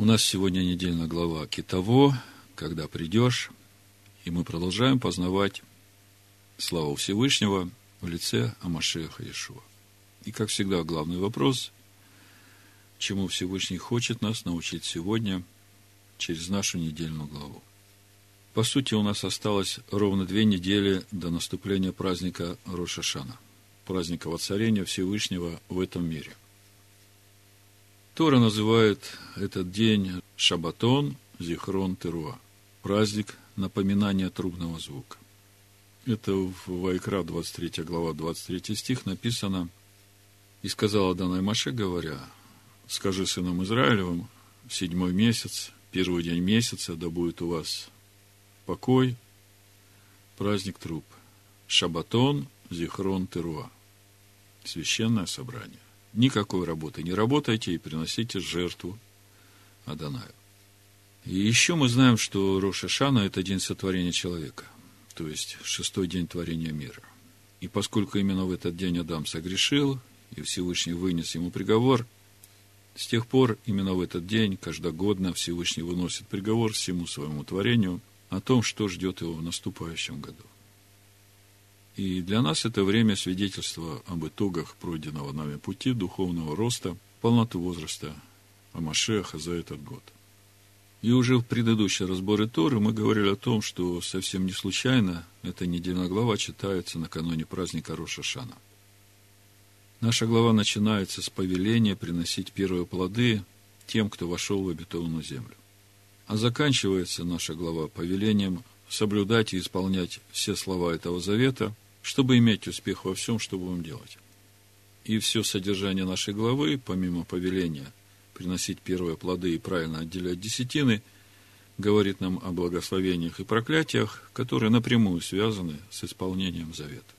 У нас сегодня недельная глава Китово, когда придешь, и мы продолжаем познавать славу Всевышнего в лице Амашеха Иешуа. И, как всегда, главный вопрос, чему Всевышний хочет нас научить сегодня через нашу недельную главу. По сути, у нас осталось ровно две недели до наступления праздника Рошашана, праздника воцарения Всевышнего в этом мире. Тора называет этот день Шабатон Зихрон Теруа, праздник напоминания трубного звука. Это в Вайкра, 23 глава, 23 стих написано, «И сказала Данай Маше, говоря, скажи сынам Израилевым, в седьмой месяц, первый день месяца, да будет у вас покой, праздник труп, Шабатон, Зихрон, Теруа, священное собрание никакой работы не работайте и приносите жертву Адонаю. И еще мы знаем, что Роша Шана – это день сотворения человека, то есть шестой день творения мира. И поскольку именно в этот день Адам согрешил, и Всевышний вынес ему приговор, с тех пор именно в этот день каждогодно Всевышний выносит приговор всему своему творению о том, что ждет его в наступающем году. И для нас это время свидетельства об итогах пройденного нами пути духовного роста, полноты возраста Амашеха за этот год. И уже в предыдущем разборе Торы мы говорили о том, что совсем не случайно эта недельная глава читается накануне праздника Рошашана. Наша глава начинается с повеления приносить первые плоды тем, кто вошел в обетованную землю. А заканчивается наша глава повелением соблюдать и исполнять все слова этого завета, чтобы иметь успех во всем, что будем делать. И все содержание нашей главы, помимо повеления приносить первые плоды и правильно отделять десятины, говорит нам о благословениях и проклятиях, которые напрямую связаны с исполнением завета.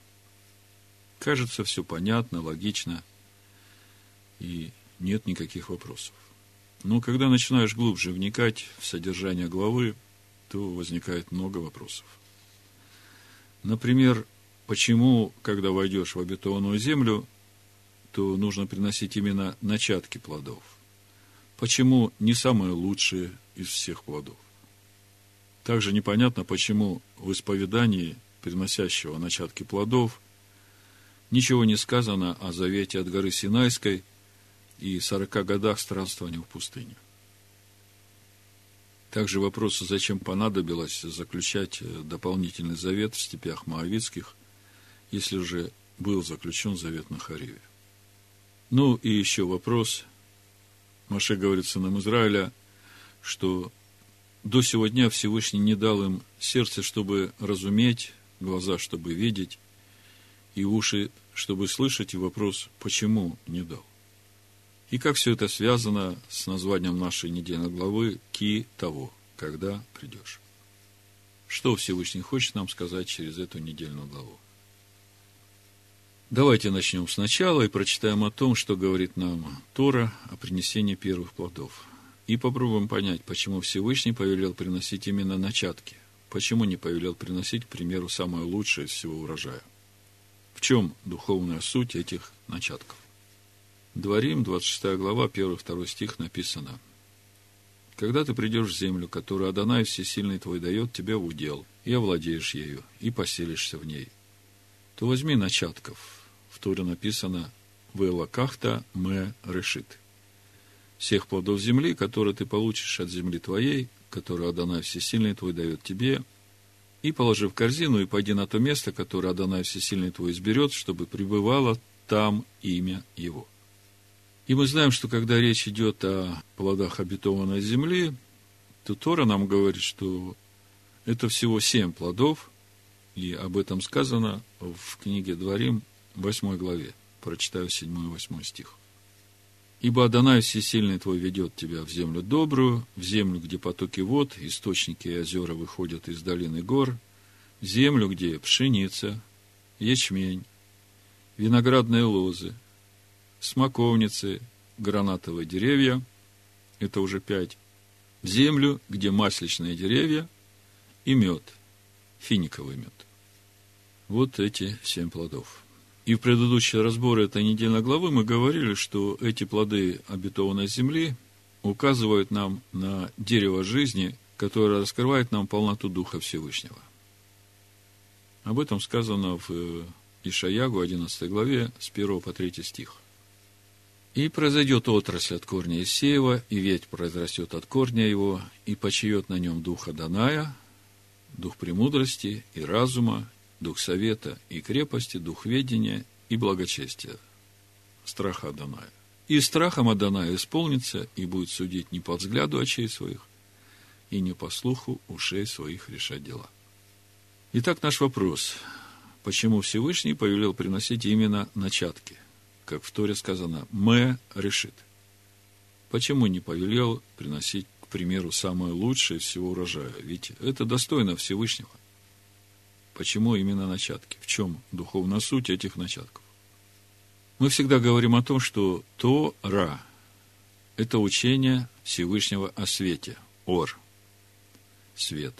Кажется, все понятно, логично, и нет никаких вопросов. Но когда начинаешь глубже вникать в содержание главы, то возникает много вопросов. Например, почему, когда войдешь в обетованную землю, то нужно приносить именно начатки плодов? Почему не самые лучшие из всех плодов? Также непонятно, почему в исповедании, приносящего начатки плодов, ничего не сказано о завете от горы Синайской и сорока годах странствования в пустыне. Также вопрос, зачем понадобилось заключать э, дополнительный завет в степях Моавицких, если же был заключен завет на Хариве. Ну и еще вопрос. Маше говорит сынам Израиля, что до сего дня Всевышний не дал им сердце, чтобы разуметь, глаза, чтобы видеть, и уши, чтобы слышать, и вопрос, почему не дал. И как все это связано с названием нашей недельной главы «Ки того», когда придешь. Что Всевышний хочет нам сказать через эту недельную главу? Давайте начнем сначала и прочитаем о том, что говорит нам Тора о принесении первых плодов. И попробуем понять, почему Всевышний повелел приносить именно начатки. Почему не повелел приносить, к примеру, самое лучшее из всего урожая. В чем духовная суть этих начатков? Дворим, 26 глава, 1-2 стих написано. «Когда ты придешь в землю, которую Адонай Всесильный твой дает тебе в удел, и овладеешь ею, и поселишься в ней, то возьми начатков». В Торе написано «Велакахта ме решит». Всех плодов земли, которые ты получишь от земли твоей, которую Адонай Всесильный твой дает тебе, и положи в корзину, и пойди на то место, которое Адонай Всесильный твой изберет, чтобы пребывало там имя его. И мы знаем, что когда речь идет о плодах обетованной земли, то Тора нам говорит, что это всего семь плодов, и об этом сказано в книге Дворим, 8 главе. Прочитаю 7 и 8 стих. «Ибо Адонай Всесильный твой ведет тебя в землю добрую, в землю, где потоки вод, источники и озера выходят из долины гор, в землю, где пшеница, ячмень, виноградные лозы, смоковницы, гранатовые деревья, это уже пять, землю, где масличные деревья и мед, финиковый мед. Вот эти семь плодов. И в предыдущие разборы этой недельной главы мы говорили, что эти плоды обетованной земли указывают нам на дерево жизни, которое раскрывает нам полноту Духа Всевышнего. Об этом сказано в э, Ишаягу 11 главе с 1 по 3 стих. «И произойдет отрасль от корня Исеева, и ветвь произрастет от корня его, и почиет на нем духа Даная, дух премудрости и разума, дух совета и крепости, дух ведения и благочестия, страха Аданая. И страхом Аданая исполнится, и будет судить не по взгляду очей своих, и не по слуху ушей своих решать дела. Итак, наш вопрос. Почему Всевышний повелел приносить именно начатки? Как в Торе сказано, «Мэ решит». Почему не повелел приносить, к примеру, самое лучшее всего урожая? Ведь это достойно Всевышнего. Почему именно начатки? В чем духовная суть этих начатков? Мы всегда говорим о том, что Тора – это учение Всевышнего о свете, Ор, свет.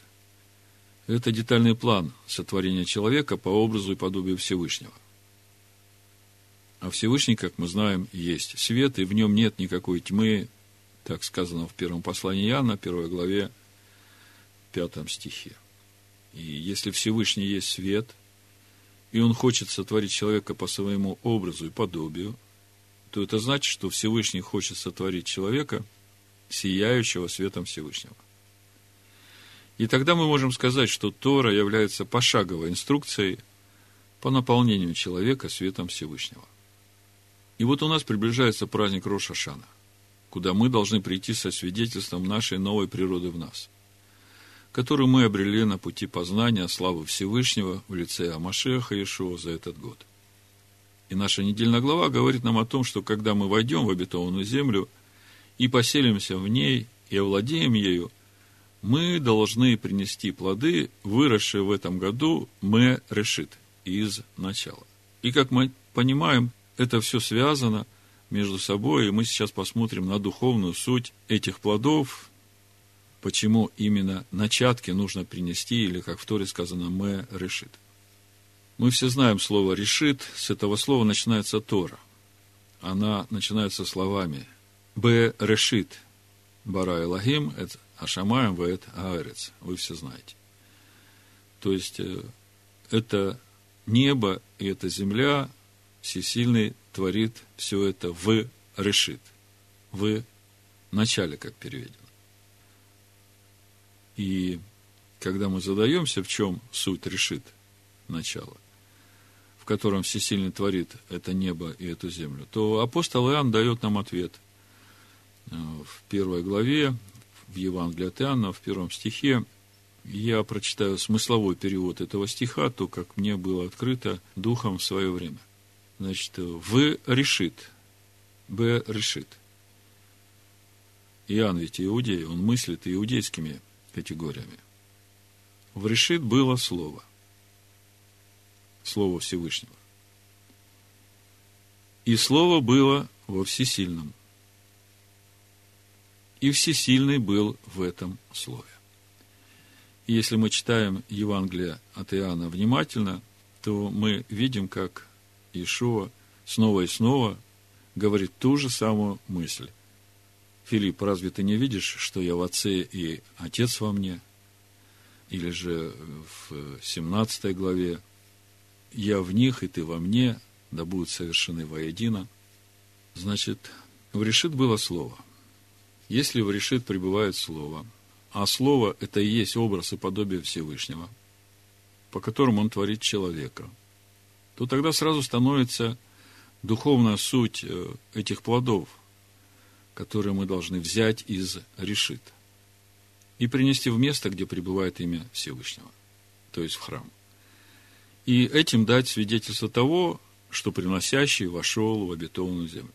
Это детальный план сотворения человека по образу и подобию Всевышнего. А Всевышний, как мы знаем, есть свет, и в нем нет никакой тьмы, так сказано в первом послании Иоанна, первой главе, пятом стихе. И если Всевышний есть свет, и он хочет сотворить человека по своему образу и подобию, то это значит, что Всевышний хочет сотворить человека, сияющего светом Всевышнего. И тогда мы можем сказать, что Тора является пошаговой инструкцией по наполнению человека светом Всевышнего. И вот у нас приближается праздник Рошашана, куда мы должны прийти со свидетельством нашей новой природы в нас – которую мы обрели на пути познания славы Всевышнего в лице Амашеха Иешуа за этот год. И наша недельная глава говорит нам о том, что когда мы войдем в обетованную землю и поселимся в ней и овладеем ею, мы должны принести плоды, выросшие в этом году, мы решит из начала. И как мы понимаем, это все связано между собой, и мы сейчас посмотрим на духовную суть этих плодов, почему именно начатки нужно принести, или, как в Торе сказано, «мэ решит». Мы все знаем слово «решит», с этого слова начинается Тора. Она начинается словами «б решит», «бара Элохим», «эт ашамаем вэт аарец». Вы все знаете. То есть, э, это небо и эта земля, всесильный творит все это в решит, в начале, как переведено. И когда мы задаемся, в чем суть решит начало, в котором всесильный творит это небо и эту землю, то апостол Иоанн дает нам ответ э, в первой главе, в Евангелии от Иоанна, в первом стихе. Я прочитаю смысловой перевод этого стиха, то, как мне было открыто Духом в свое время. Значит, «В решит», «Б решит». Иоанн ведь иудей, он мыслит иудейскими категориями. В решит было слово. Слово Всевышнего. И слово было во всесильном. И всесильный был в этом слове. И если мы читаем Евангелие от Иоанна внимательно, то мы видим, как Ишуа снова и снова говорит ту же самую мысль. Филипп, разве ты не видишь, что я в Отце и Отец во мне? Или же в 17 главе «Я в них, и ты во мне, да будут совершены воедино». Значит, в решит было слово. Если в решит пребывает слово, а слово – это и есть образ и подобие Всевышнего, по которому он творит человека, то тогда сразу становится духовная суть э, этих плодов – которые мы должны взять из решит и принести в место, где пребывает имя Всевышнего, то есть в храм. И этим дать свидетельство того, что приносящий вошел в обетованную землю.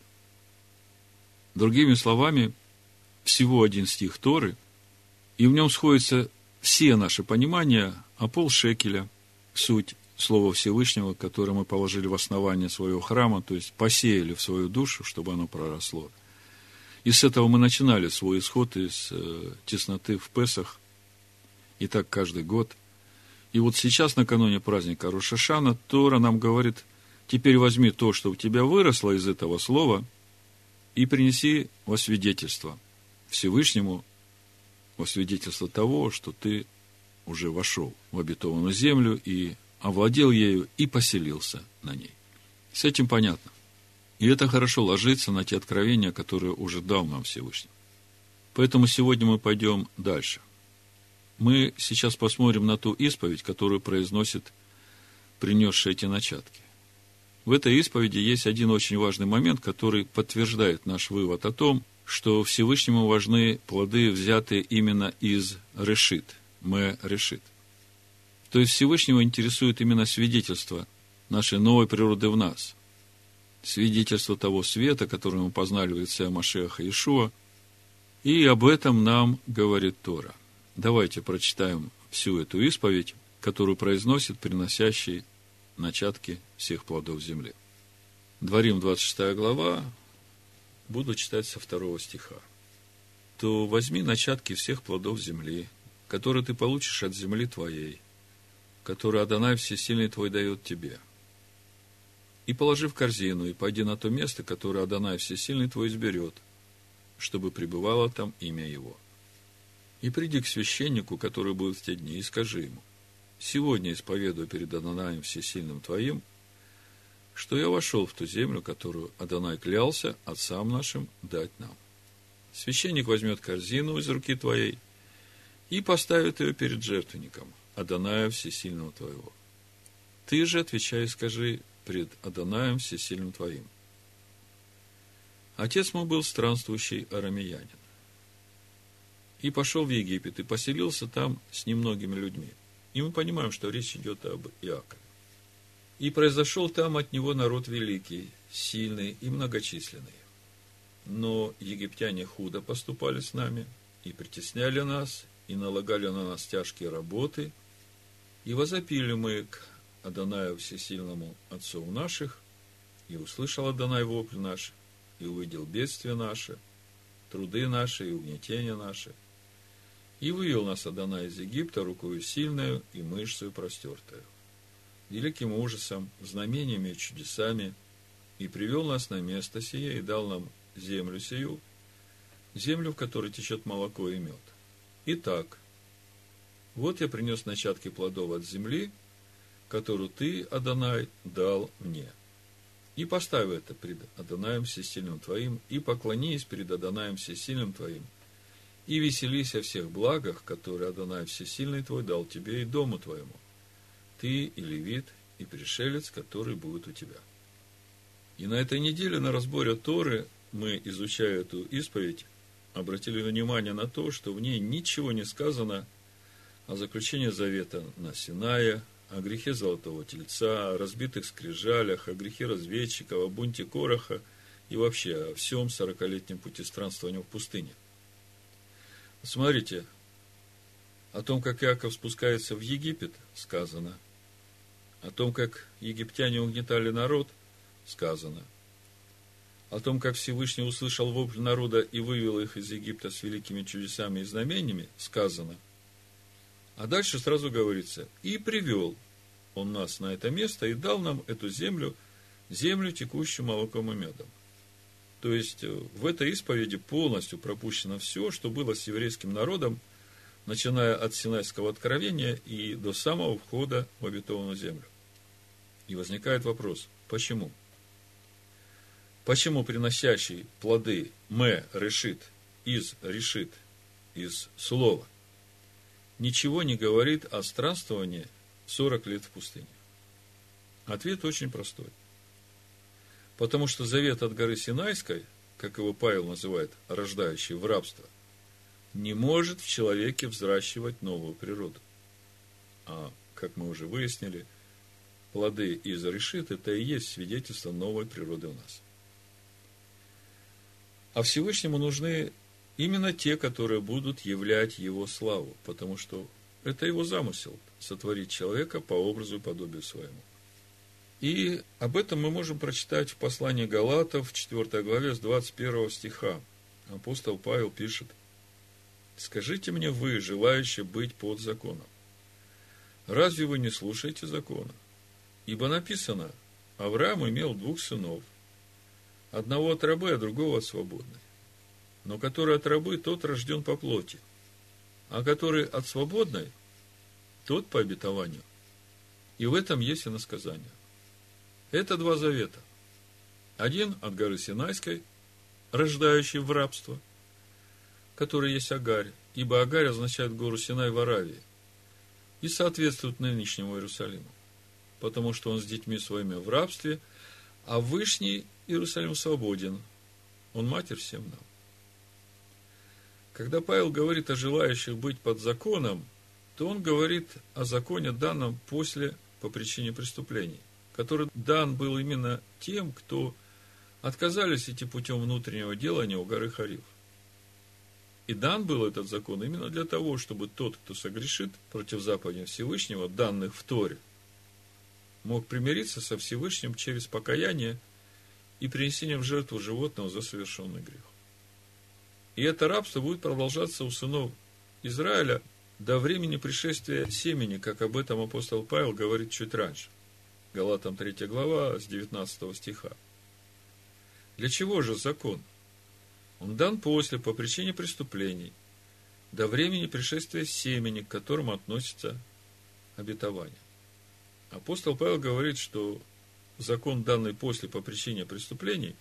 Другими словами, всего один стих Торы, и в нем сходятся все наши понимания о полшекеля, суть Слова Всевышнего, которое мы положили в основание своего храма, то есть посеяли в свою душу, чтобы оно проросло – и с этого мы начинали свой исход из э, тесноты в Песах. И так каждый год. И вот сейчас, накануне праздника Рошашана, Тора нам говорит, теперь возьми то, что у тебя выросло из этого слова, и принеси во свидетельство. Всевышнему во свидетельство того, что ты уже вошел в обетованную землю и овладел ею и поселился на ней. С этим понятно. И это хорошо ложится на те откровения, которые уже дал нам Всевышний. Поэтому сегодня мы пойдем дальше. Мы сейчас посмотрим на ту исповедь, которую произносит принесший эти начатки. В этой исповеди есть один очень важный момент, который подтверждает наш вывод о том, что Всевышнему важны плоды, взятые именно из решит, мы решит. То есть Всевышнего интересует именно свидетельство нашей новой природы в нас, свидетельство того света, который мы познали в лице Машеха Ишуа, и об этом нам говорит Тора. Давайте прочитаем всю эту исповедь, которую произносит приносящий начатки всех плодов земли. Дворим 26 глава, буду читать со второго стиха. «То возьми начатки всех плодов земли, которые ты получишь от земли твоей, которую Адонай Всесильный твой дает тебе. И положи в корзину, и пойди на то место, которое Адонай Всесильный твой изберет, чтобы пребывало там имя его. И приди к священнику, который будет в те дни, и скажи ему, сегодня исповедую перед Адонаем Всесильным твоим – что я вошел в ту землю, которую Адонай клялся отцам нашим дать нам. Священник возьмет корзину из руки твоей и поставит ее перед жертвенником, Адоная Всесильного твоего. Ты же отвечай и скажи пред Адонаем Всесильным твоим. Отец мой был странствующий арамеянин. И пошел в Египет, и поселился там с немногими людьми. И мы понимаем, что речь идет об Иакове. И произошел там от него народ великий, сильный и многочисленный. Но египтяне худо поступали с нами, и притесняли нас, и налагали на нас тяжкие работы, и возопили мы к Адонаю Всесильному Отцу наших, и услышал Адонай вопль наш, и увидел бедствие наше, труды наши и угнетения наши, и вывел нас Адонай из Египта рукою сильную и мышцей простертую великим ужасом, знамениями и чудесами, и привел нас на место сие, и дал нам землю сию, землю, в которой течет молоко и мед. Итак, вот я принес начатки плодов от земли, которую ты, Адонай, дал мне. И поставь это пред Адонаем Всесильным Твоим, и поклонись перед Адонаем Всесильным Твоим, и веселись о всех благах, которые Адонай Всесильный Твой дал тебе и дому Твоему ты и левит, и пришелец, который будет у тебя. И на этой неделе на разборе Торы мы, изучая эту исповедь, обратили внимание на то, что в ней ничего не сказано о заключении завета на Синае, о грехе золотого тельца, о разбитых скрижалях, о грехе разведчиков, о бунте Короха и вообще о всем сорокалетнем пути странствования в пустыне. Смотрите, о том, как Иаков спускается в Египет, сказано – о том, как египтяне угнетали народ, сказано. О том, как Всевышний услышал вопль народа и вывел их из Египта с великими чудесами и знамениями, сказано. А дальше сразу говорится, и привел он нас на это место и дал нам эту землю, землю, текущую молоком и медом. То есть, э, в этой исповеди полностью пропущено все, что было с еврейским народом, начиная от Синайского откровения и до самого входа в обетованную землю. И возникает вопрос, почему? Почему приносящий плоды «ме» решит, из решит, из слова, ничего не говорит о странствовании 40 лет в пустыне? Ответ очень простой. Потому что завет от горы Синайской, как его Павел называет, рождающий в рабство, не может в человеке взращивать новую природу. А, как мы уже выяснили – плоды из решит, это и есть свидетельство новой природы у нас. А Всевышнему нужны именно те, которые будут являть Его славу, потому что это Его замысел – сотворить человека по образу и подобию своему. И об этом мы можем прочитать в послании Галатов, 4 главе, с 21 стиха. Апостол Павел пишет, «Скажите мне вы, желающие быть под законом, разве вы не слушаете закона? Ибо написано, Авраам имел двух сынов, одного от рабы, а другого от свободной. Но который от рабы, тот рожден по плоти, а который от свободной, тот по обетованию. И в этом есть и насказание. Это два завета. Один от горы Синайской, рождающий в рабство, который есть Агарь, ибо Агарь означает гору Синай в Аравии, и соответствует нынешнему Иерусалиму, потому что он с детьми своими в рабстве, а Вышний Иерусалим свободен, он матерь всем нам. Когда Павел говорит о желающих быть под законом, то он говорит о законе, данном после по причине преступлений, который дан был именно тем, кто отказались идти путем внутреннего делания у горы Хариф. И дан был этот закон именно для того, чтобы тот, кто согрешит против заповедей Всевышнего, данных в Торе, мог примириться со Всевышним через покаяние и принесение в жертву животного за совершенный грех. И это рабство будет продолжаться у сынов Израиля до времени пришествия семени, как об этом апостол Павел говорит чуть раньше. Галатам 3 глава с 19 стиха. Для чего же закон? Он дан после, по причине преступлений, до времени пришествия семени, к которому относится обетование. Апостол Павел говорит, что закон, данный после по причине преступлений,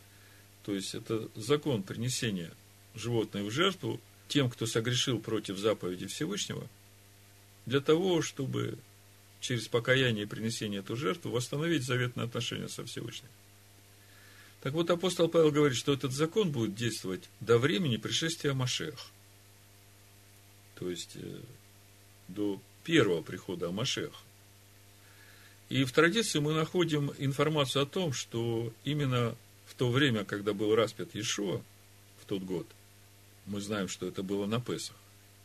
то есть это закон принесения животное в жертву тем, кто согрешил против заповеди Всевышнего, для того, чтобы через покаяние и принесение эту жертву восстановить заветные отношения со Всевышним. Так вот, апостол Павел говорит, что этот закон будет действовать до времени пришествия Машех. То есть, э, до первого прихода Машех. И в традиции мы находим информацию о том, что именно в то время, когда был распят Иешуа, в тот год, мы знаем, что это было на Песах.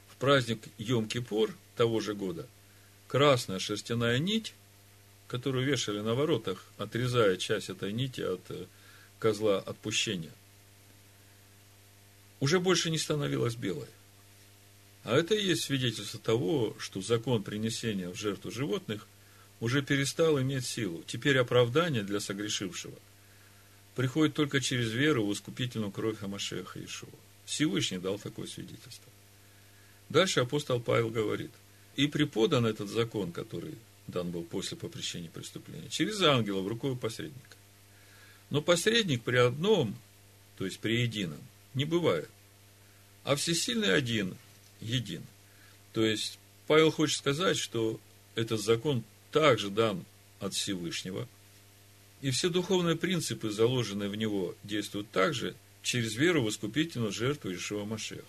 В праздник Йом-Кипур того же года красная шерстяная нить, которую вешали на воротах, отрезая часть этой нити от э, козла отпущения, уже больше не становилась белой. А это и есть свидетельство того, что закон принесения в жертву животных уже перестал иметь силу. Теперь оправдание для согрешившего приходит только через веру в искупительную кровь Амашеха Ишуа. Всевышний дал такое свидетельство. Дальше апостол Павел говорит, и преподан этот закон, который дан был после по причине преступления, через ангелов рукой посредника. Но посредник при одном, то есть при едином, не бывает. А всесильный один, един. То есть, Павел хочет сказать, что этот закон также дан от Всевышнего, и все духовные принципы, заложенные в него, действуют также через веру в искупительную жертву Ишуа Машеха.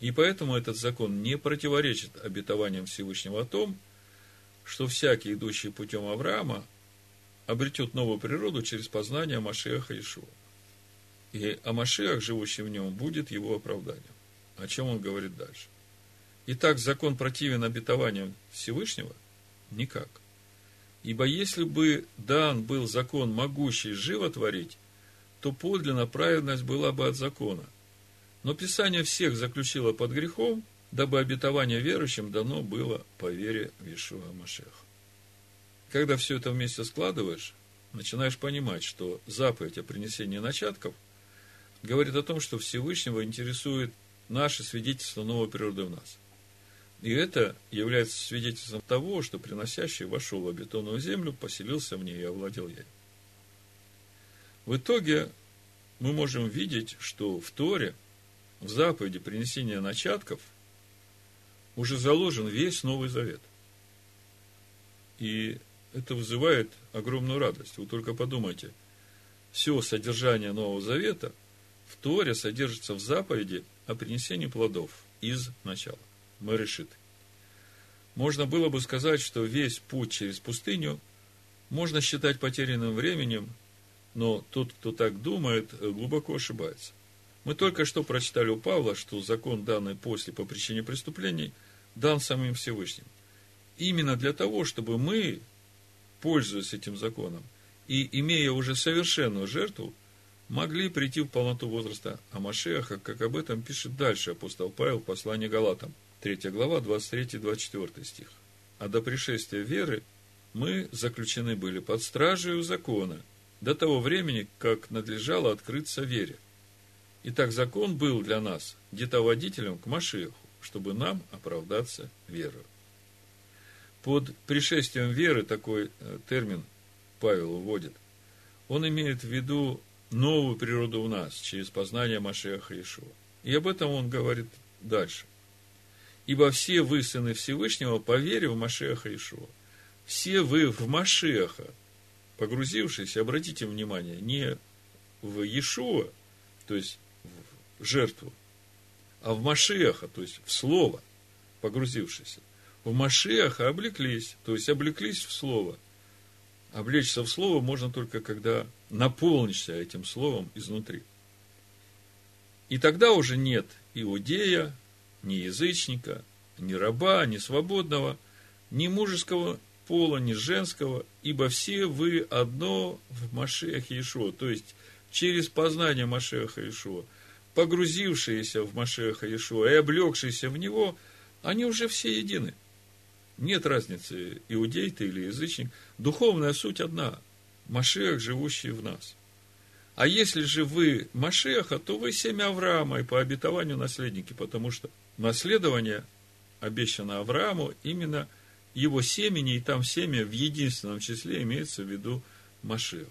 И поэтому этот закон не противоречит обетованиям Всевышнего о том, что всякий, идущий путем Авраама, обретет новую природу через познание Машеха Ишуа. И о Машех, живущий в нем, будет его оправданием. О чем он говорит дальше. Итак, закон противен обетованиям Всевышнего? Никак. Ибо если бы дан был закон, могущий животворить, то подлинно праведность была бы от закона. Но Писание всех заключило под грехом, дабы обетование верующим дано было по вере в Ишуа Машеха. Когда все это вместе складываешь, начинаешь понимать, что заповедь о принесении начатков говорит о том, что Всевышнего интересует наше свидетельство новой природы в нас. И это является свидетельством того, что приносящий вошел в обетованную землю, поселился в ней и овладел ей. В итоге мы можем видеть, что в Торе, в заповеди принесения начатков, уже заложен весь Новый Завет. И это вызывает огромную радость. Вы только подумайте, все содержание Нового Завета в Торе содержится в заповеди о принесении плодов из начала. Мы решит. Можно было бы сказать, что весь путь через пустыню можно считать потерянным временем но тот, кто так думает, глубоко ошибается. Мы только что прочитали у Павла, что закон, данный после по причине преступлений, дан самим Всевышним. Именно для того, чтобы мы, пользуясь этим законом, и имея уже совершенную жертву, могли прийти в полноту возраста Амашеха, как об этом пишет дальше апостол Павел в послании Галатам, 3 глава, 23-24 стих. А до пришествия веры мы заключены были под стражей закона – до того времени, как надлежало открыться вере. Итак, закон был для нас детоводителем к Машеху, чтобы нам оправдаться верою. Под пришествием веры такой э, термин Павел вводит. Он имеет в виду новую природу в нас через познание Машеха Ишуа. И об этом он говорит дальше. Ибо все вы, сыны Всевышнего, по вере в Машеха Ишуа. Все вы в Машеха, погрузившись, обратите внимание, не в Иешуа, то есть в жертву, а в Машеха, то есть в Слово, погрузившись. В Машеха облеклись, то есть облеклись в Слово. Облечься в Слово можно только, когда наполнишься этим Словом изнутри. И тогда уже нет иудея, ни язычника, ни раба, ни свободного, ни мужеского пола, ни женского, ибо все вы одно в Машеха Иешуа, то есть через познание Машеха Иешуа, погрузившиеся в Машеха Иешуа и облегшиеся в него, они уже все едины. Нет разницы, иудей ты или язычник. Духовная суть одна. Машех, живущий в нас. А если же вы Машеха, то вы семя Авраама и по обетованию наследники, потому что наследование обещано Аврааму именно – его семени, и там семя в единственном числе имеется в виду Машех.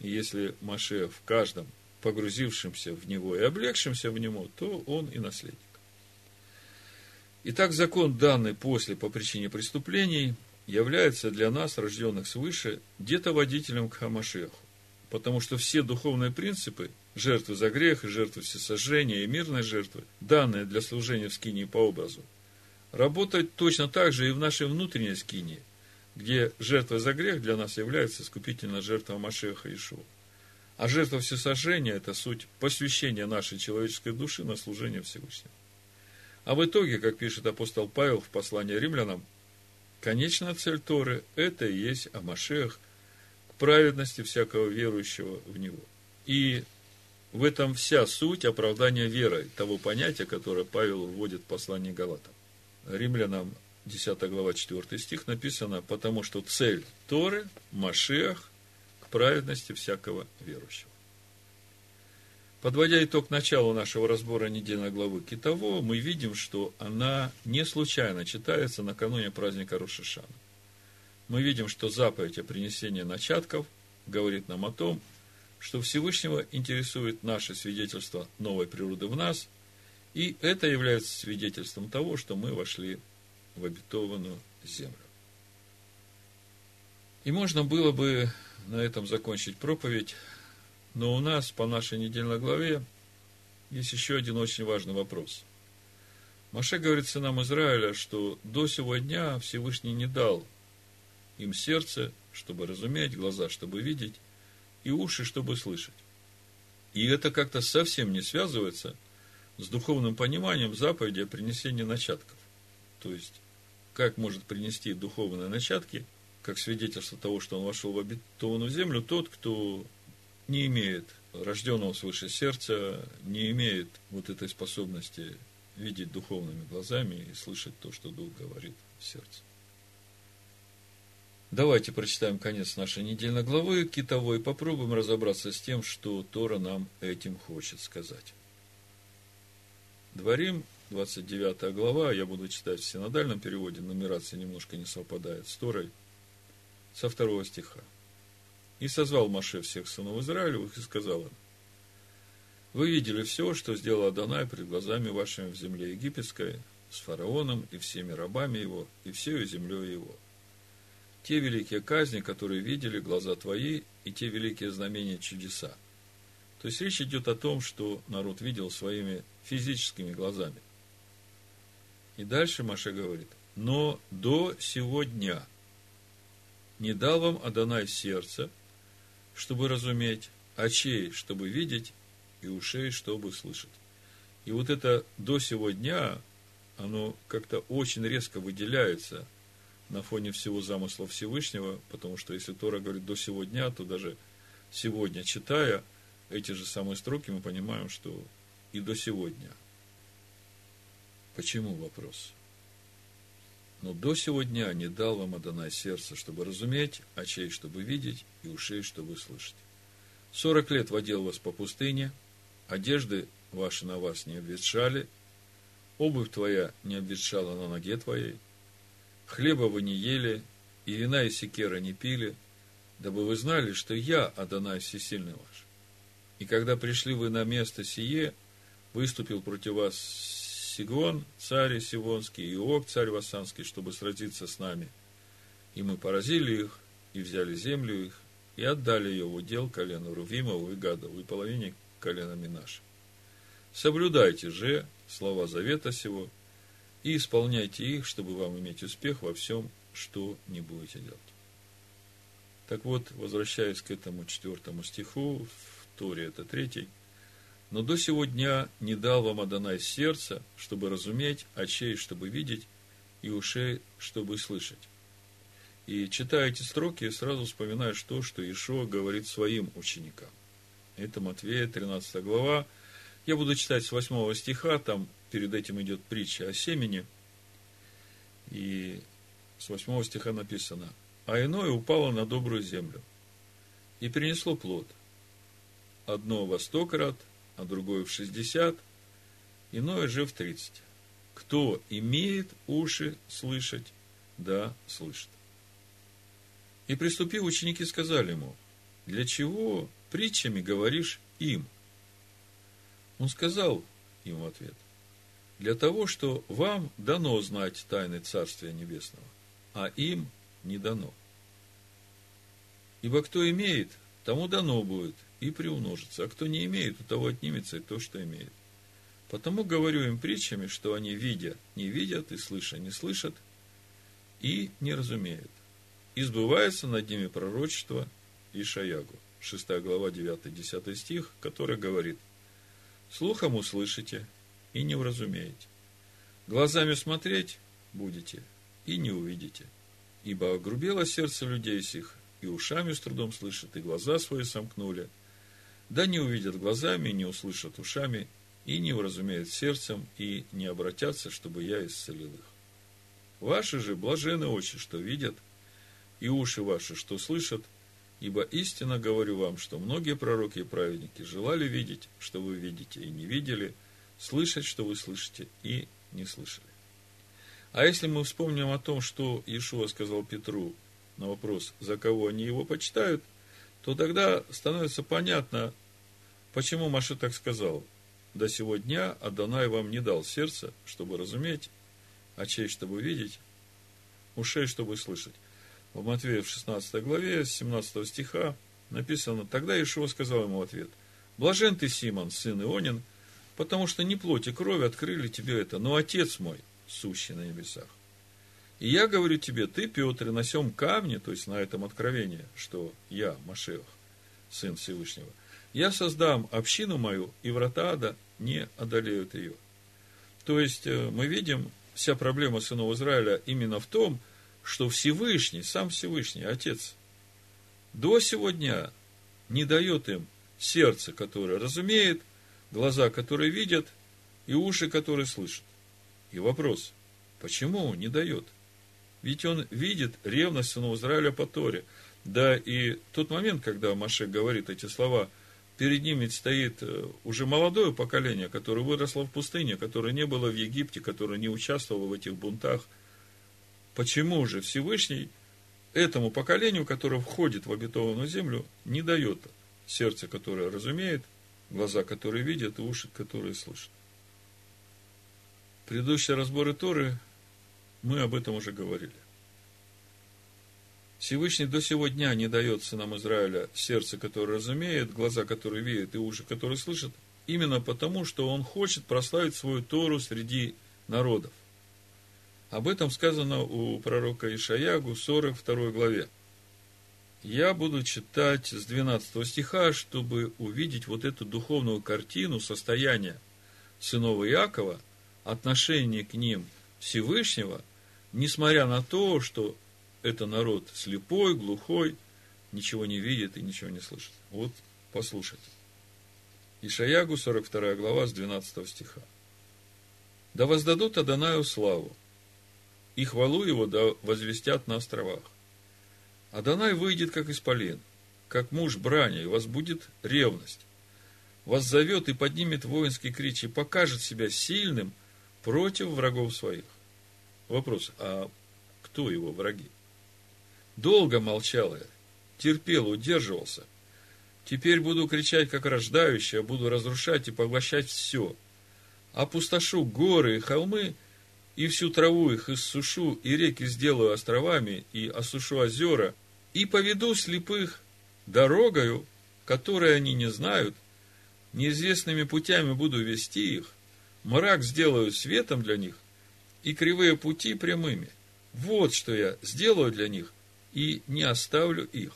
И если Машех в каждом погрузившемся в него и облегшемся в него, то он и наследник. Итак, закон, данный после по причине преступлений, является для нас, рожденных свыше, детоводителем к Хамашеху. Потому что все духовные принципы, жертвы за грех, жертвы всесожжения и мирной жертвы, данные для служения в скинии по образу, работать точно так же и в нашей внутренней скине, где жертва за грех для нас является искупительная жертва Машеха Ишуа. А жертва всесожжения – это суть посвящения нашей человеческой души на служение Всевышнему. А в итоге, как пишет апостол Павел в послании римлянам, конечная цель Торы – это и есть Амашех к праведности всякого верующего в Него. И в этом вся суть оправдания верой, того понятия, которое Павел вводит в послании Галатам. Римлянам 10 глава 4 стих написано, потому что цель Торы – Машех к праведности всякого верующего. Подводя итог началу нашего разбора недельной главы Китово, мы видим, что она не случайно читается накануне праздника Рошишана. Мы видим, что заповедь о принесении начатков говорит нам о том, что Всевышнего интересует наше свидетельство новой природы в нас – и это является свидетельством того, что мы вошли в обетованную землю. И можно было бы на этом закончить проповедь, но у нас по нашей недельной главе есть еще один очень важный вопрос. Маше говорит сынам Израиля, что до сего дня Всевышний не дал им сердце, чтобы разуметь, глаза, чтобы видеть, и уши, чтобы слышать. И это как-то совсем не связывается с духовным пониманием заповеди о принесении начатков. То есть, как может принести духовные начатки, как свидетельство того, что он вошел в обетованную землю, тот, кто не имеет рожденного свыше сердца, не имеет вот этой способности видеть духовными глазами и слышать то, что Дух говорит в сердце. Давайте прочитаем конец нашей недельной главы Китовой и попробуем разобраться с тем, что Тора нам этим хочет сказать. Дворим, 29 глава, я буду читать в синодальном переводе, нумерация немножко не совпадает с Торой, со второго стиха. «И созвал Маше всех сынов Израилевых и сказал им, вы видели все, что сделал Адонай пред глазами вашими в земле египетской, с фараоном и всеми рабами его, и всею землей его. Те великие казни, которые видели глаза твои, и те великие знамения чудеса. То есть речь идет о том, что народ видел своими физическими глазами. И дальше Маша говорит, но до сего дня не дал вам Адонай сердце, чтобы разуметь, очей, чтобы видеть, и ушей, чтобы слышать. И вот это до сего дня, оно как-то очень резко выделяется на фоне всего замысла Всевышнего, потому что если Тора говорит до сего дня, то даже сегодня, читая эти же самые строки, мы понимаем, что и до сегодня. Почему вопрос? Но до сего дня не дал вам Адонай сердце, чтобы разуметь, очей, чтобы видеть, и ушей, чтобы слышать. Сорок лет водил вас по пустыне, одежды ваши на вас не обветшали, обувь твоя не обветшала на ноге твоей, хлеба вы не ели, и вина и секера не пили, дабы вы знали, что я, Адонай Всесильный ваш. И когда пришли вы на место сие, выступил против вас Сигон, царь Сивонский, и Ог, царь Вассанский, чтобы сразиться с нами. И мы поразили их, и взяли землю их, и отдали ее в удел колену Рувимову и Гадову, и половине колена Минаша. Соблюдайте же слова завета сего, и исполняйте их, чтобы вам иметь успех во всем, что не будете делать. Так вот, возвращаясь к этому четвертому стиху, в Торе это третий, но до сего дня не дал вам Адонай сердца, чтобы разуметь, очей, чтобы видеть, и ушей, чтобы слышать. И читая эти строки, сразу вспоминаешь то, что Ишо говорит своим ученикам. Это Матвея, 13 глава. Я буду читать с 8 стиха, там перед этим идет притча о семени. И с 8 стиха написано, «А иное упало на добрую землю, и принесло плод. Одно во сто крат, а другое в шестьдесят, иное же в тридцать. Кто имеет уши слышать, да слышит. И приступив, ученики сказали ему, для чего притчами говоришь им? Он сказал им в ответ, для того, что вам дано знать тайны Царствия Небесного, а им не дано. Ибо кто имеет, тому дано будет и приумножится, а кто не имеет, у того отнимется и то, что имеет. Потому говорю им притчами, что они, видя, не видят, и слыша, не слышат, и не разумеют. И сбывается над ними пророчество Ишаягу, 6 глава, 9-10 стих, который говорит, «Слухом услышите и не уразумеете, глазами смотреть будете и не увидите, ибо огрубело сердце людей сих, и ушами с трудом слышат, и глаза свои сомкнули, да не увидят глазами, не услышат ушами, и не уразумеют сердцем, и не обратятся, чтобы я исцелил их. Ваши же блажены очи, что видят, и уши ваши, что слышат, ибо истинно говорю вам, что многие пророки и праведники желали видеть, что вы видите, и не видели, слышать, что вы слышите, и не слышали. А если мы вспомним о том, что Иешуа сказал Петру на вопрос, за кого они его почитают, то тогда становится понятно, почему Маша так сказал. До сего дня Адонай вам не дал сердца, чтобы разуметь, очей, чтобы видеть, ушей, чтобы слышать в Матвея в 16 главе, с 17 стиха, написано, «Тогда Ишуа сказал ему в ответ, «Блажен ты, Симон, сын Ионин, потому что не плоть и кровь открыли тебе это, но Отец мой, сущий на небесах. И я говорю тебе, ты, Петр, на сем камне, то есть на этом откровении, что я, Машех, сын Всевышнего, я создам общину мою, и врата ада не одолеют ее. То есть, э, мы видим, вся проблема сынов Израиля именно в том, что Всевышний, сам Всевышний, Отец, до сего дня не дает им сердце, которое разумеет, глаза, которые видят, и уши, которые слышат. И вопрос, почему не дает? Ведь он видит ревность сынов Израиля по Торе. Да и тот момент, когда Маше говорит эти слова, перед ним ведь стоит э, уже молодое поколение, которое выросло в пустыне, которое не было в Египте, которое не участвовало в этих бунтах – Почему же Всевышний этому поколению, которое входит в обетованную землю, не дает сердце, которое разумеет, глаза, которые видят, и уши, которые слышат? Предыдущие разборы Торы мы об этом уже говорили. Всевышний до сего дня не дает сынам Израиля сердце, которое разумеет, глаза, которые видят, и уши, которые слышат, именно потому, что он хочет прославить свою Тору среди народов. Об этом сказано у пророка Ишаягу в 42 главе. Я буду читать с 12 стиха, чтобы увидеть вот эту духовную картину состояния сынов Иакова, отношение к ним Всевышнего, несмотря на то, что это народ слепой, глухой, ничего не видит и ничего не слышит. Вот послушайте. Ишаягу, 42 глава, с 12 стиха. «Да воздадут Адонаю славу, и хвалу его да возвестят на островах. Адонай выйдет, как исполин, как муж брани, и будет ревность. вас зовет и поднимет воинский крич и покажет себя сильным против врагов своих. Вопрос, а кто его враги? Долго молчал я, терпел, удерживался. Теперь буду кричать, как рождающий, буду разрушать и поглощать все. Опустошу горы и холмы, и всю траву их иссушу, и реки сделаю островами, и осушу озера, и поведу слепых дорогою, которой они не знают, неизвестными путями буду вести их, мрак сделаю светом для них, и кривые пути прямыми. Вот что я сделаю для них, и не оставлю их.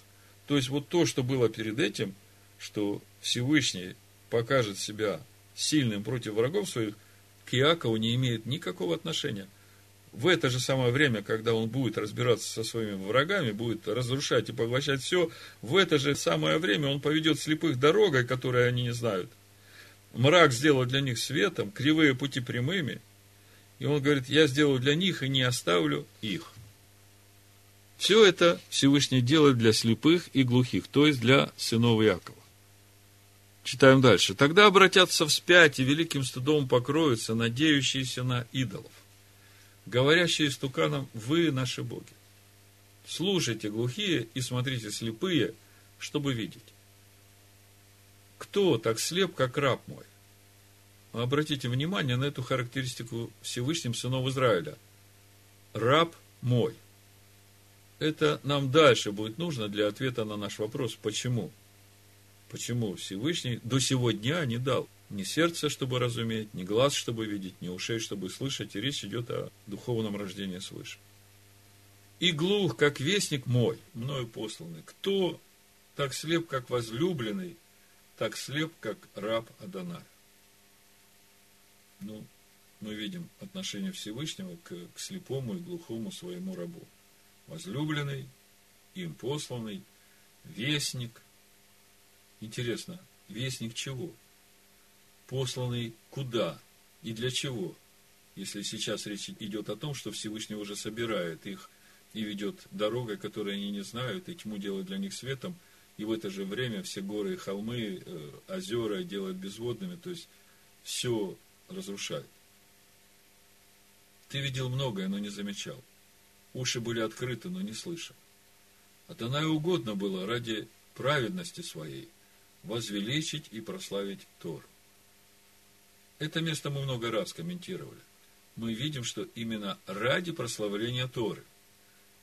То есть, вот то, что было перед этим, что Всевышний покажет себя сильным против врагов своих, к Иакову не имеет никакого отношения. В это же самое время, когда он будет разбираться со своими врагами, будет разрушать и поглощать все, в это же самое время он поведет слепых дорогой, которые они не знают. Мрак сделал для них светом, кривые пути прямыми. И он говорит, я сделаю для них и не оставлю их. Все это Всевышний делает для слепых и глухих, то есть для сынов Якова. Читаем дальше. Тогда обратятся вспять и великим стыдом покроются, надеющиеся на идолов, говорящие стуканом, вы наши боги. Слушайте глухие и смотрите слепые, чтобы видеть. Кто так слеп, как раб мой? Обратите внимание на эту характеристику Всевышним сынов Израиля. Раб мой – это нам дальше будет нужно для ответа на наш вопрос, почему? Почему Всевышний до сего дня не дал ни сердца, чтобы разуметь, ни глаз, чтобы видеть, ни ушей, чтобы слышать, и речь идет о духовном рождении свыше. И глух, как вестник мой, мною посланный. Кто так слеп, как возлюбленный, так слеп, как раб Адоная? Ну, мы видим отношение Всевышнего к, к слепому и глухому своему рабу возлюбленный, им посланный, вестник. Интересно, вестник чего? Посланный куда и для чего? Если сейчас речь идет о том, что Всевышний уже собирает их и ведет дорогой, которой они не знают, и тьму делает для них светом, и в это же время все горы и холмы, э, озера делает безводными, то есть все разрушает. Ты видел многое, но не замечал. Уши были открыты, но не слышал. Адонаю угодно было ради праведности своей возвеличить и прославить Тор. Это место мы много раз комментировали. Мы видим, что именно ради прославления Торы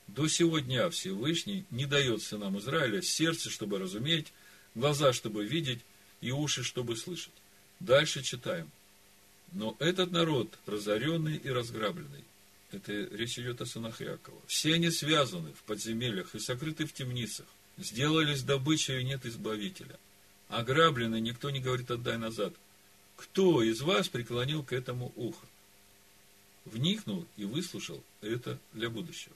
до сего дня Всевышний не дает сынам Израиля сердце, чтобы разуметь, глаза, чтобы видеть, и уши, чтобы слышать. Дальше читаем. Но этот народ разоренный и разграбленный, это речь идет о сынах Иакова. Все они связаны в подземельях и сокрыты в темницах. Сделались добычей и нет избавителя. Ограблены, никто не говорит «отдай назад». Кто из вас преклонил к этому ухо? Вникнул и выслушал это для будущего.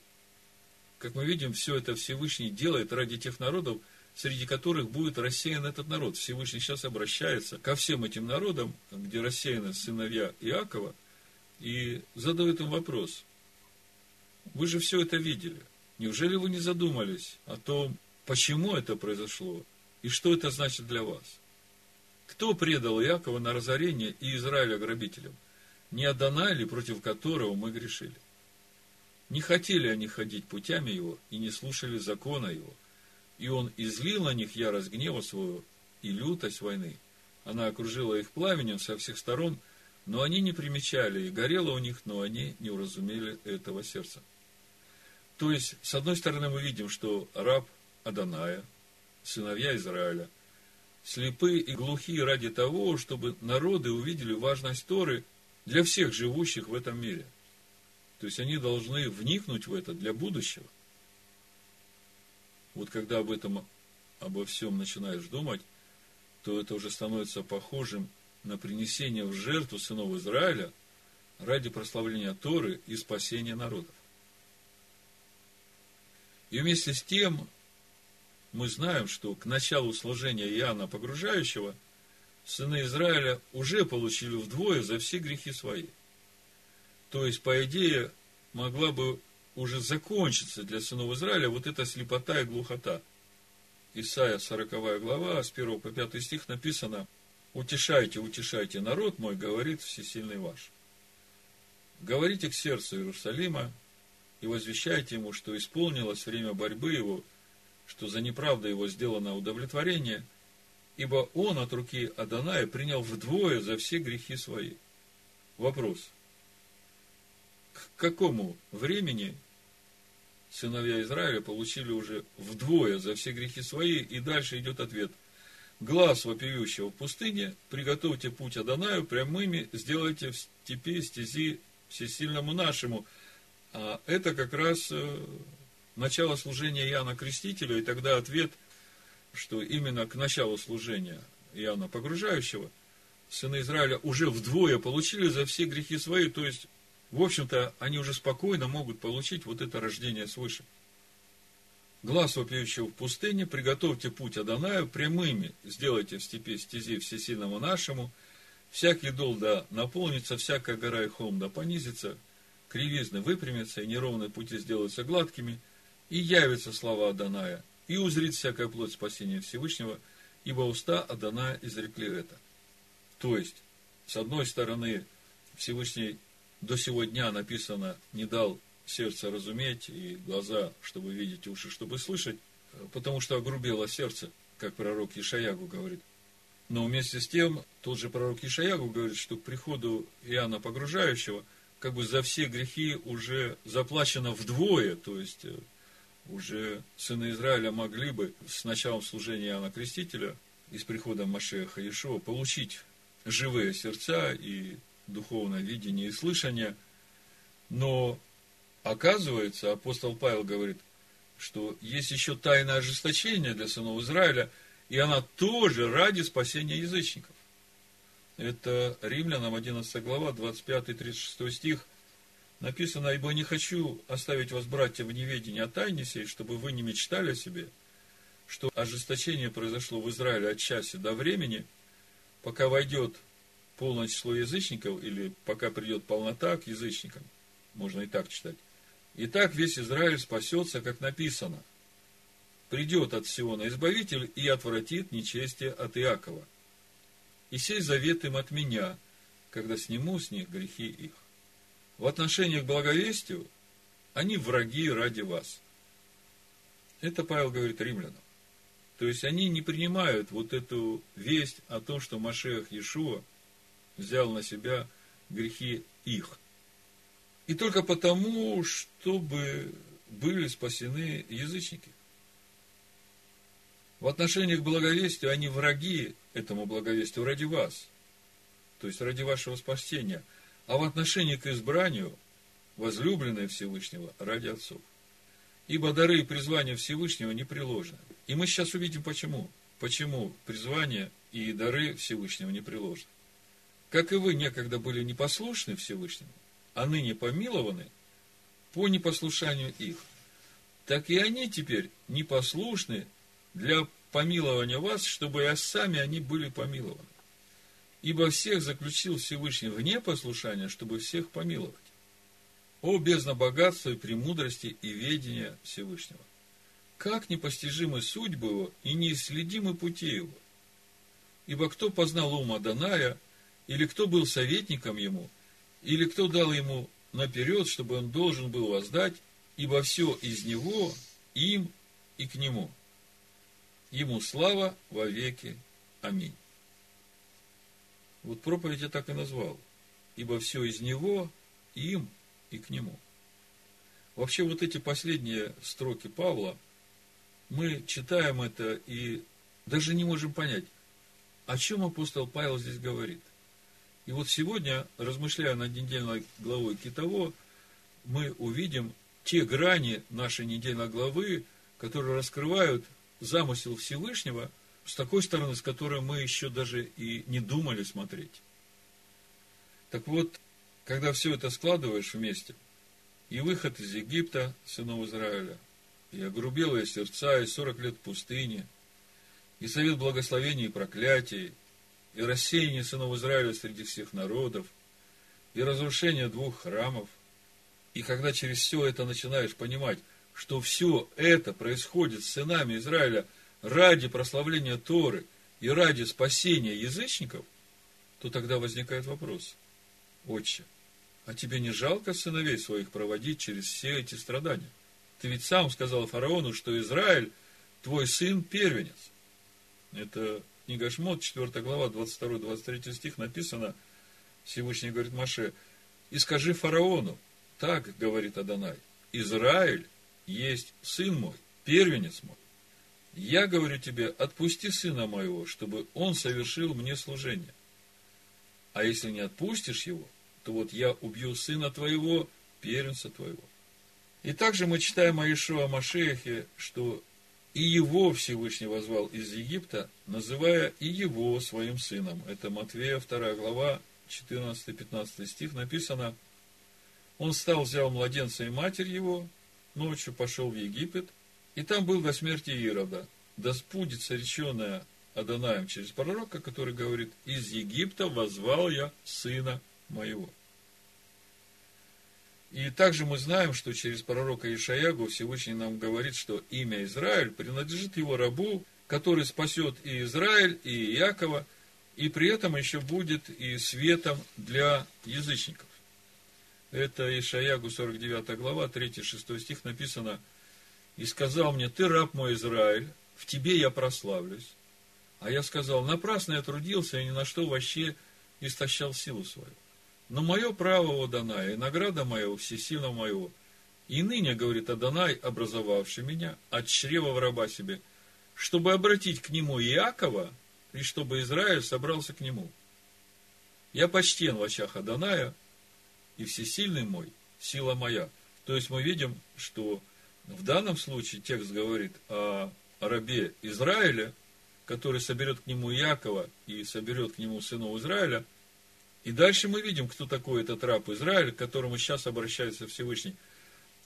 Как мы видим, все это Всевышний делает ради тех народов, среди которых будет рассеян этот народ. Всевышний сейчас обращается ко всем этим народам, где рассеяны сыновья Иакова, и задает им вопрос. Вы же все это видели. Неужели вы не задумались о том, почему это произошло и что это значит для вас? Кто предал Иакова на разорение и Израиля грабителям? Не Адана ли, против которого мы грешили? Не хотели они ходить путями его и не слушали закона его. И он излил на них ярость гнева своего и лютость войны. Она окружила их пламенем со всех сторон – но они не примечали, и горело у них, но они не уразумели этого сердца. То есть, с одной стороны, мы видим, что раб Аданая, сыновья Израиля, слепы и глухие ради того, чтобы народы увидели важность Торы для всех живущих в этом мире. То есть, они должны вникнуть в это для будущего. Вот когда об этом, обо всем начинаешь думать, то это уже становится похожим на принесение в жертву сынов Израиля ради прославления Торы и спасения народов. И вместе с тем мы знаем, что к началу служения Иоанна Погружающего сыны Израиля уже получили вдвое за все грехи свои. То есть, по идее, могла бы уже закончиться для сынов Израиля вот эта слепота и глухота. Исайя 40 глава, с 1 по 5 стих написано – Утешайте, утешайте народ мой, говорит всесильный ваш. Говорите к сердцу Иерусалима и возвещайте ему, что исполнилось время борьбы его, что за неправду его сделано удовлетворение, ибо он от руки Аданая принял вдвое за все грехи свои. Вопрос. К какому времени сыновья Израиля получили уже вдвое за все грехи свои, и дальше идет ответ. Глаз вопиющего в пустыне, приготовьте путь Адонаю, прямыми сделайте в степи стези всесильному нашему. А это как раз э, начало служения Иоанна Крестителя, и тогда ответ, что именно к началу служения Иоанна Погружающего сыны Израиля уже вдвое получили за все грехи свои, то есть в общем-то, они уже спокойно могут получить вот это рождение свыше. Глаз вопиющего в пустыне, приготовьте путь Адонаю, прямыми сделайте в степи стези всесильному нашему, всякий дол да наполнится, всякая гора и холм да понизится, кривизны выпрямятся, и неровные пути сделаются гладкими, и явится слава Адоная, и узрит всякая плоть спасения Всевышнего, ибо уста Адоная изрекли это. То есть, с одной стороны, Всевышний до сего дня написано, не дал сердце разуметь и глаза, чтобы видеть, уши, чтобы слышать, потому что огрубело сердце, как пророк Ишаягу говорит. Но вместе с тем, тот же пророк Ишаягу говорит, что к приходу Иоанна Погружающего, как бы за все грехи уже заплачено вдвое, то есть э, уже сыны Израиля могли бы с началом служения Иоанна Крестителя и с приходом Машеха Иешуа получить живые сердца и духовное видение и слышание. Но оказывается, апостол Павел говорит, что есть еще тайное ожесточение для сынов Израиля, и она тоже ради спасения язычников. Это Римлянам 11 глава, 25-36 стих. Написано, ибо не хочу оставить вас, братья, в неведении о тайне сей, чтобы вы не мечтали о себе, что ожесточение произошло в Израиле от часа до времени, пока войдет полное число язычников, или пока придет полнота к язычникам, можно и так читать. И так весь Израиль спасется, как написано. Придет от Сиона Избавитель и отвратит нечестие от Иакова. И сей завет им от меня, когда сниму с них грехи их. В отношении к благовестию они враги ради вас. Это Павел говорит римлянам. То есть они не принимают вот эту весть о том, что Машех Иешуа взял на себя грехи их. И только потому, чтобы были спасены язычники. В отношении к благовестию они враги этому благовестию ради вас, то есть ради вашего спасения. А в отношении к избранию, возлюбленные Всевышнего ради отцов. Ибо дары и призвания Всевышнего не приложены. И мы сейчас увидим почему. Почему призвание и дары Всевышнего не приложены. Как и вы некогда были непослушны Всевышнему, а ныне помилованы по непослушанию их, так и они теперь непослушны для помилования вас, чтобы и сами они были помилованы. Ибо всех заключил Всевышний в непослушание, чтобы всех помиловать. О, бездна богатства и премудрости и ведения Всевышнего! Как непостижимы судьбы его и неисследимы пути его! Ибо кто познал ум Аданая – или кто был советником ему, или кто дал ему наперед, чтобы он должен был воздать, ибо все из него, им и к нему. Ему слава во веки. Аминь. Вот проповедь я так и назвал. Ибо все из него, им и к нему. Вообще вот эти последние строки Павла, мы читаем это и даже не можем понять, о чем апостол Павел здесь говорит. И вот сегодня, размышляя над недельной главой Китово, мы увидим те грани нашей недельной главы, которые раскрывают замысел Всевышнего с такой стороны, с которой мы еще даже и не думали смотреть. Так вот, когда все это складываешь вместе, и выход из Египта, сынов Израиля, и огрубелые сердца, и сорок лет пустыни, и совет благословений и проклятий, и рассеяние сынов Израиля среди всех народов, и разрушение двух храмов. И когда через все это начинаешь понимать, что все это происходит с сынами Израиля ради прославления Торы и ради спасения язычников, то тогда возникает вопрос, отче, а тебе не жалко сыновей своих проводить через все эти страдания? Ты ведь сам сказал фараону, что Израиль, твой сын, первенец. Это книга Шмот, 4 глава, 22-23 стих написано, Всевышний говорит Маше, и скажи фараону, так говорит Адонай, Израиль есть сын мой, первенец мой. Я говорю тебе, отпусти сына моего, чтобы он совершил мне служение. А если не отпустишь его, то вот я убью сына твоего, первенца твоего. И также мы читаем о Ишуа Машехе, что и его Всевышний возвал из Египта, называя и его своим сыном. Это Матвея, 2 глава, 14-15 стих написано, «Он стал, взял младенца и матерь его, ночью пошел в Египет, и там был до смерти Ирода. Да спудится реченное Адонаем через пророка, который говорит, из Египта возвал я сына моего». И также мы знаем, что через пророка Ишаягу Всевышний нам говорит, что имя Израиль принадлежит его рабу, который спасет и Израиль, и Иакова, и при этом еще будет и светом для язычников. Это Ишаягу 49 глава, 3-6 стих написано, «И сказал мне, ты раб мой Израиль, в тебе я прославлюсь. А я сказал, напрасно я трудился и ни на что вообще истощал силу свою. Но мое право, о и награда моя у всесильного моего. И ныне, говорит Адонай, образовавший меня, от чрева в раба себе, чтобы обратить к нему Иакова, и чтобы Израиль собрался к нему. Я почтен в очах Аданая, и всесильный мой, сила моя. То есть мы видим, что в данном случае текст говорит о рабе Израиля, который соберет к нему Иакова и соберет к нему сынов Израиля – и дальше мы видим, кто такой этот раб Израиль, к которому сейчас обращается Всевышний.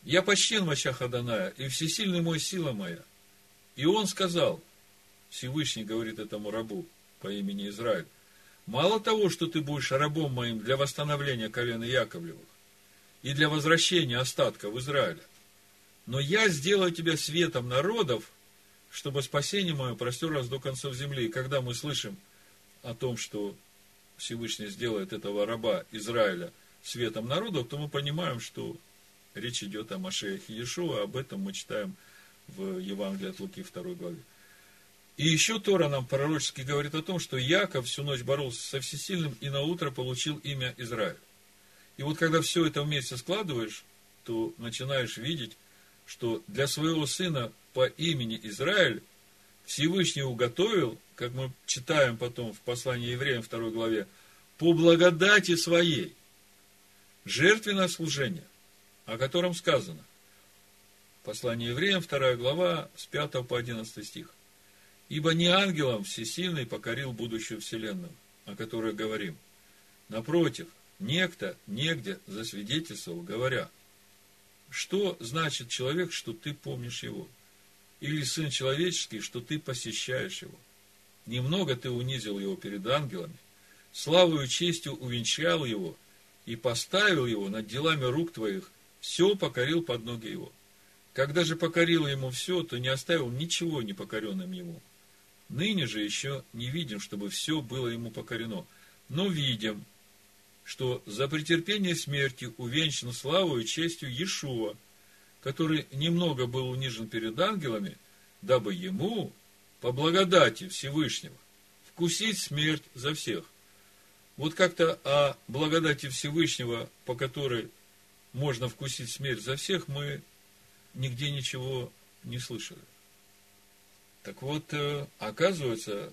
Я почтен в очах Аданая, и всесильный мой сила моя. И он сказал, Всевышний говорит этому рабу по имени Израиль, мало того, что ты будешь рабом моим для восстановления колена Яковлевых и для возвращения остатков Израиля, но я сделаю тебя светом народов, чтобы спасение мое простерлось до концов земли. И когда мы слышим о том, что Всевышний сделает этого раба Израиля светом народа, то мы понимаем, что речь идет о Машеях Иешуа, об этом мы читаем в Евангелии от Луки 2 главе. И еще Тора нам пророчески говорит о том, что Яков всю ночь боролся со всесильным и на утро получил имя Израиль. И вот когда все это вместе складываешь, то начинаешь видеть, что для своего сына по имени Израиль Всевышний уготовил, как мы читаем потом в послании евреям 2 главе, по благодати своей, жертвенное служение, о котором сказано. Послание евреям 2 глава с 5 по 11 стих. Ибо не ангелом всесильный покорил будущую вселенную, о которой говорим. Напротив, некто негде засвидетельствовал, говоря, что значит человек, что ты помнишь его – или Сын Человеческий, что ты посещаешь его. Немного ты унизил его перед ангелами, славою честью увенчал его и поставил его над делами рук твоих, все покорил под ноги его. Когда же покорил ему все, то не оставил ничего непокоренным ему. Ныне же еще не видим, чтобы все было ему покорено, но видим, что за претерпение смерти увенчан славою и честью Иешуа, который немного был унижен перед ангелами, дабы ему, по благодати Всевышнего, вкусить смерть за всех. Вот как-то о благодати Всевышнего, по которой можно вкусить смерть за всех, мы нигде ничего не слышали. Так вот, э, оказывается,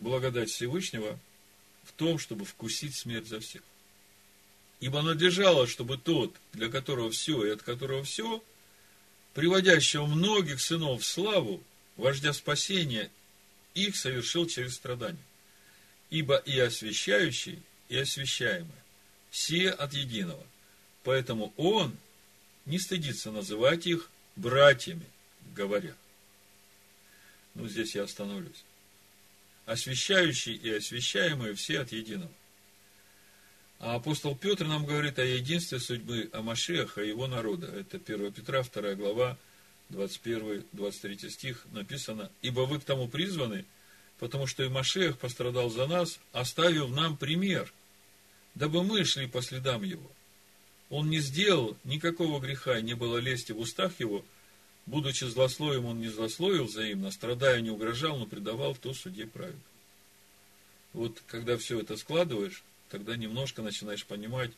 благодать Всевышнего в том, чтобы вкусить смерть за всех. Ибо надлежало, чтобы тот, для которого все и от которого все, приводящего многих сынов в славу, вождя спасения, их совершил через страдания. Ибо и освящающий, и освящаемый, все от единого. Поэтому он не стыдится называть их братьями, говоря. Ну, здесь я остановлюсь. Освящающий и освящаемые все от единого. А апостол Петр нам говорит о единстве судьбы о Машеха и его народа. Это 1 Петра, 2 глава, 21-23 стих написано. «Ибо вы к тому призваны, потому что и Машех пострадал за нас, оставив нам пример, дабы мы шли по следам его. Он не сделал никакого греха, не было лести в устах его, будучи злословием, он не злословил взаимно, страдая не угрожал, но предавал в то суде правильно. Вот когда все это складываешь, тогда немножко начинаешь понимать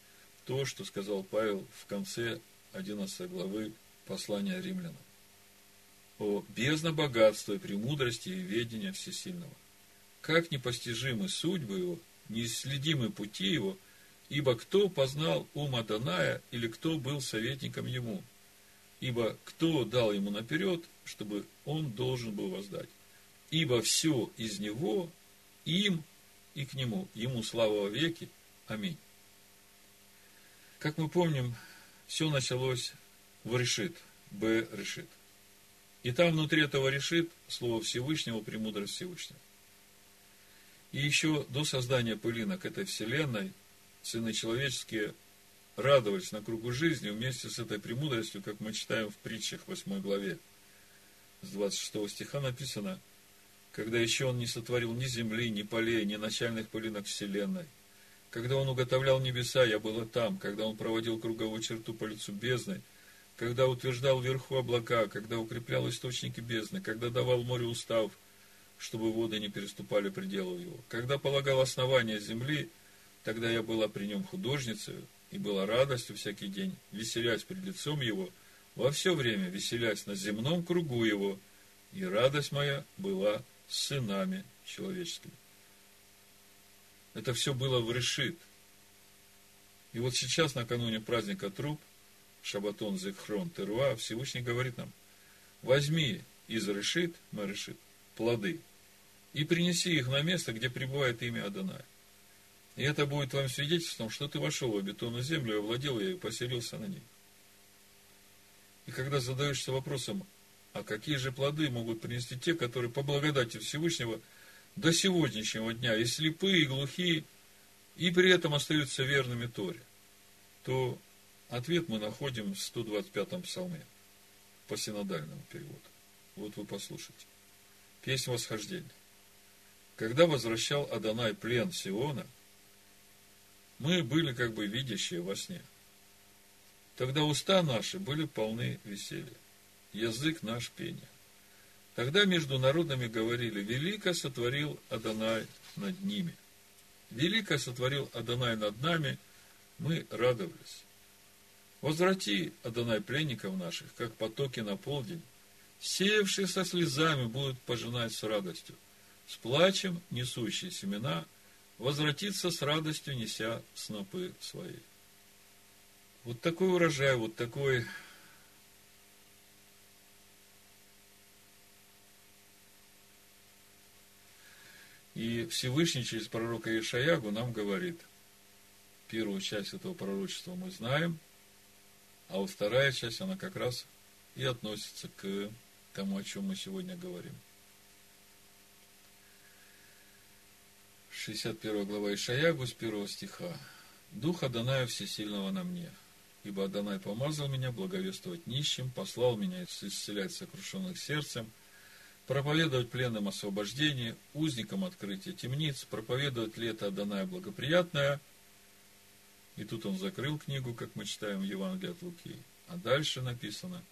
то, что сказал Павел в конце 11 главы послания римлянам. О бездна богатства и премудрости и ведения всесильного. Как непостижимы судьбы его, неисследимы пути его, ибо кто познал ум Адоная, или кто был советником ему? Ибо кто дал ему наперед, чтобы он должен был воздать? Ибо все из него, им и к нему, ему слава во веки. Аминь. Как мы помним, все началось в решит, Б решит. И там внутри этого решит слово Всевышнего, премудрость Всевышнего. И еще до создания пылинок этой вселенной сыны человеческие радовались на кругу жизни вместе с этой премудростью, как мы читаем в притчах 8 главе. С 26 стиха написано – когда еще он не сотворил ни земли, ни полей, ни начальных пылинок вселенной. Когда он уготовлял небеса, я была там, когда он проводил круговую черту по лицу бездны, когда утверждал вверху облака, когда укреплял источники бездны, когда давал море устав, чтобы воды не переступали пределов его. Когда полагал основания земли, тогда я была при нем художницей, и была радостью всякий день, веселясь пред лицом его, во все время веселясь на земном кругу его, и радость моя была сынами человеческими. Это все было в решит. И вот сейчас, накануне праздника труп, Шабатон Зекхрон Теруа, Всевышний говорит нам, возьми из решит, мы решит, плоды, и принеси их на место, где пребывает имя Адоная. И это будет вам свидетельством, что ты вошел в обетонную землю, овладел ее и поселился на ней. И когда задаешься вопросом, а какие же плоды могут принести те, которые по благодати Всевышнего до сегодняшнего дня и слепые, и глухие, и при этом остаются верными Торе? То ответ мы находим в 125-м псалме по синодальному переводу. Вот вы послушайте. Песнь восхождения. Когда возвращал Адонай плен Сиона, мы были как бы видящие во сне. Тогда уста наши были полны веселья язык наш пение. Тогда между народами говорили, велико сотворил Адонай над ними. Велико сотворил Адонай над нами, мы радовались. Возврати, Адонай, пленников наших, как потоки на полдень, сеявшие со слезами будут пожинать с радостью, с плачем несущие семена, возвратиться с радостью, неся снопы свои. Вот такой урожай, вот такой И Всевышний через пророка Ишаягу нам говорит, первую часть этого пророчества мы знаем, а вот вторая часть, она как раз и относится к тому, о чем мы сегодня говорим. 61 глава Ишаягу с 1 стиха. «Дух Адоная Всесильного на мне, ибо Адонай помазал меня благовествовать нищим, послал меня исцелять сокрушенных сердцем, проповедовать пленным освобождение, узникам открытие темниц, проповедовать лето данное благоприятное. И тут он закрыл книгу, как мы читаем в Евангелии от Луки. А дальше написано,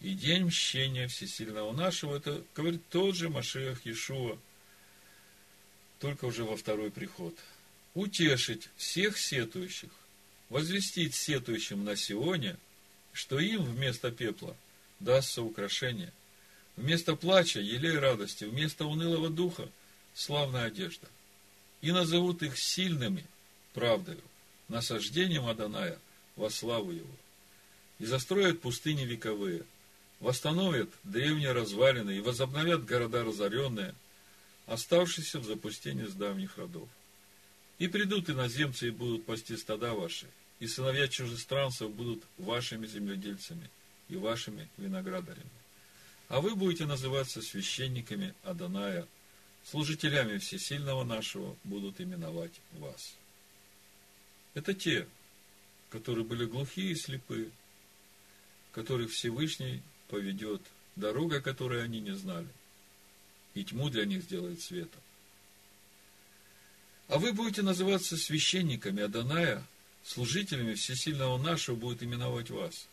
и день мщения всесильного нашего, это говорит тот же Машех Иешуа, только уже во второй приход. Утешить всех сетующих, возвестить сетующим на Сионе, что им вместо пепла дастся украшение – Вместо плача – елей радости, вместо унылого духа – славная одежда. И назовут их сильными правдою, насаждением Аданая во славу его. И застроят пустыни вековые, восстановят древние развалины и возобновят города разоренные, оставшиеся в запустении с давних родов. И придут иноземцы и будут пасти стада ваши, и сыновья чужестранцев будут вашими земледельцами и вашими виноградарями а вы будете называться священниками Аданая, служителями Всесильного нашего будут именовать вас. Это те, которые были глухие и слепые, которых Всевышний поведет, дорога, которой они не знали. и тьму для них сделает светом. А вы будете называться священниками Аданая, служителями Всесильного нашего будет именовать вас.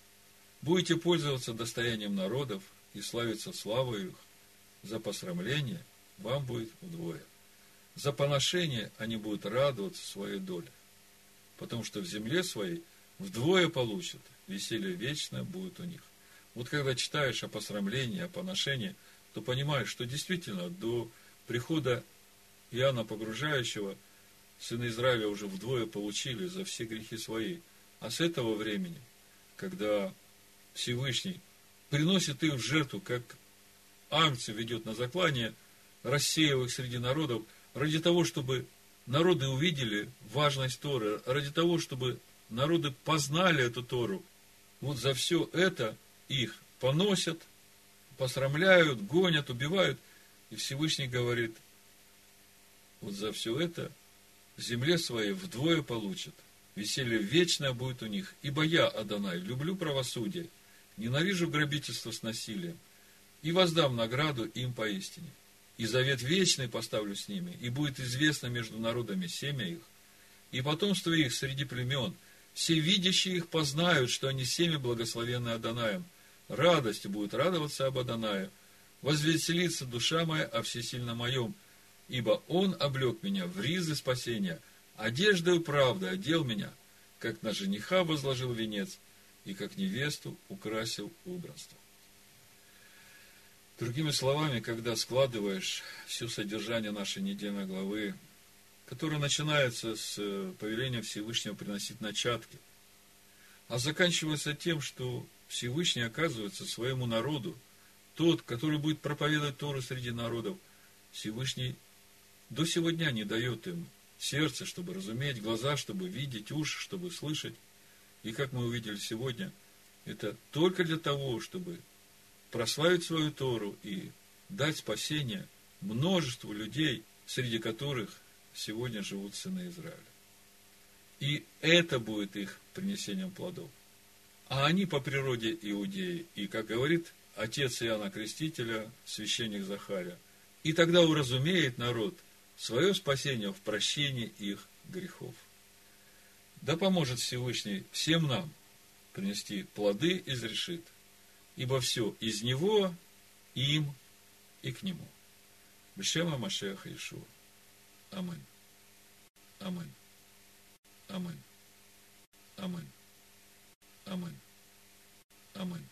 Будете пользоваться достоянием народов и славиться славой их. За посрамление вам будет вдвое. За поношение они будут радоваться своей доле. Потому что в земле своей вдвое получат, веселье вечное будет у них. Вот когда читаешь о посрамлении, о поношении, то понимаешь, что действительно до прихода Иоанна Погружающего сыны Израиля уже вдвое получили за все грехи свои. А с этого времени, когда Всевышний приносит их в жертву, как агнцы ведет на заклание, рассеяв их среди народов, ради того, чтобы народы увидели важность Торы, ради того, чтобы народы познали эту Тору. Вот за все это их поносят, посрамляют, гонят, убивают. И Всевышний говорит, вот за все это земле своей вдвое получат. Веселье вечное будет у них. Ибо я, Адонай, люблю правосудие, ненавижу грабительство с насилием, и воздам награду им поистине. И завет вечный поставлю с ними, и будет известно между народами семя их, и потомство их среди племен. Все видящие их познают, что они семя благословенное Адонаем. Радостью будет радоваться об Адонае. Возвеселится душа моя о всесильном моем, ибо он облег меня в ризы спасения, одеждою правды одел меня, как на жениха возложил венец, и как невесту украсил убранство. Другими словами, когда складываешь все содержание нашей недельной главы, которая начинается с э, повеления Всевышнего приносить начатки, а заканчивается тем, что Всевышний оказывается своему народу, тот, который будет проповедовать Тору среди народов, Всевышний до сего дня не дает им сердце, чтобы разуметь, глаза, чтобы видеть, уши, чтобы слышать. И как мы увидели сегодня, это только для того, чтобы прославить свою Тору и дать спасение множеству людей, среди которых сегодня живут сыны Израиля. И это будет их принесением плодов. А они по природе иудеи. И, как говорит отец Иоанна Крестителя, священник Захария, и тогда уразумеет народ свое спасение в прощении их грехов. Да поможет Всевышний всем нам принести плоды из решит – ибо все из него, им и к нему. Бешема Машеха Ишуа. Амин. Амин. Амин. Амин. Амин. Амин.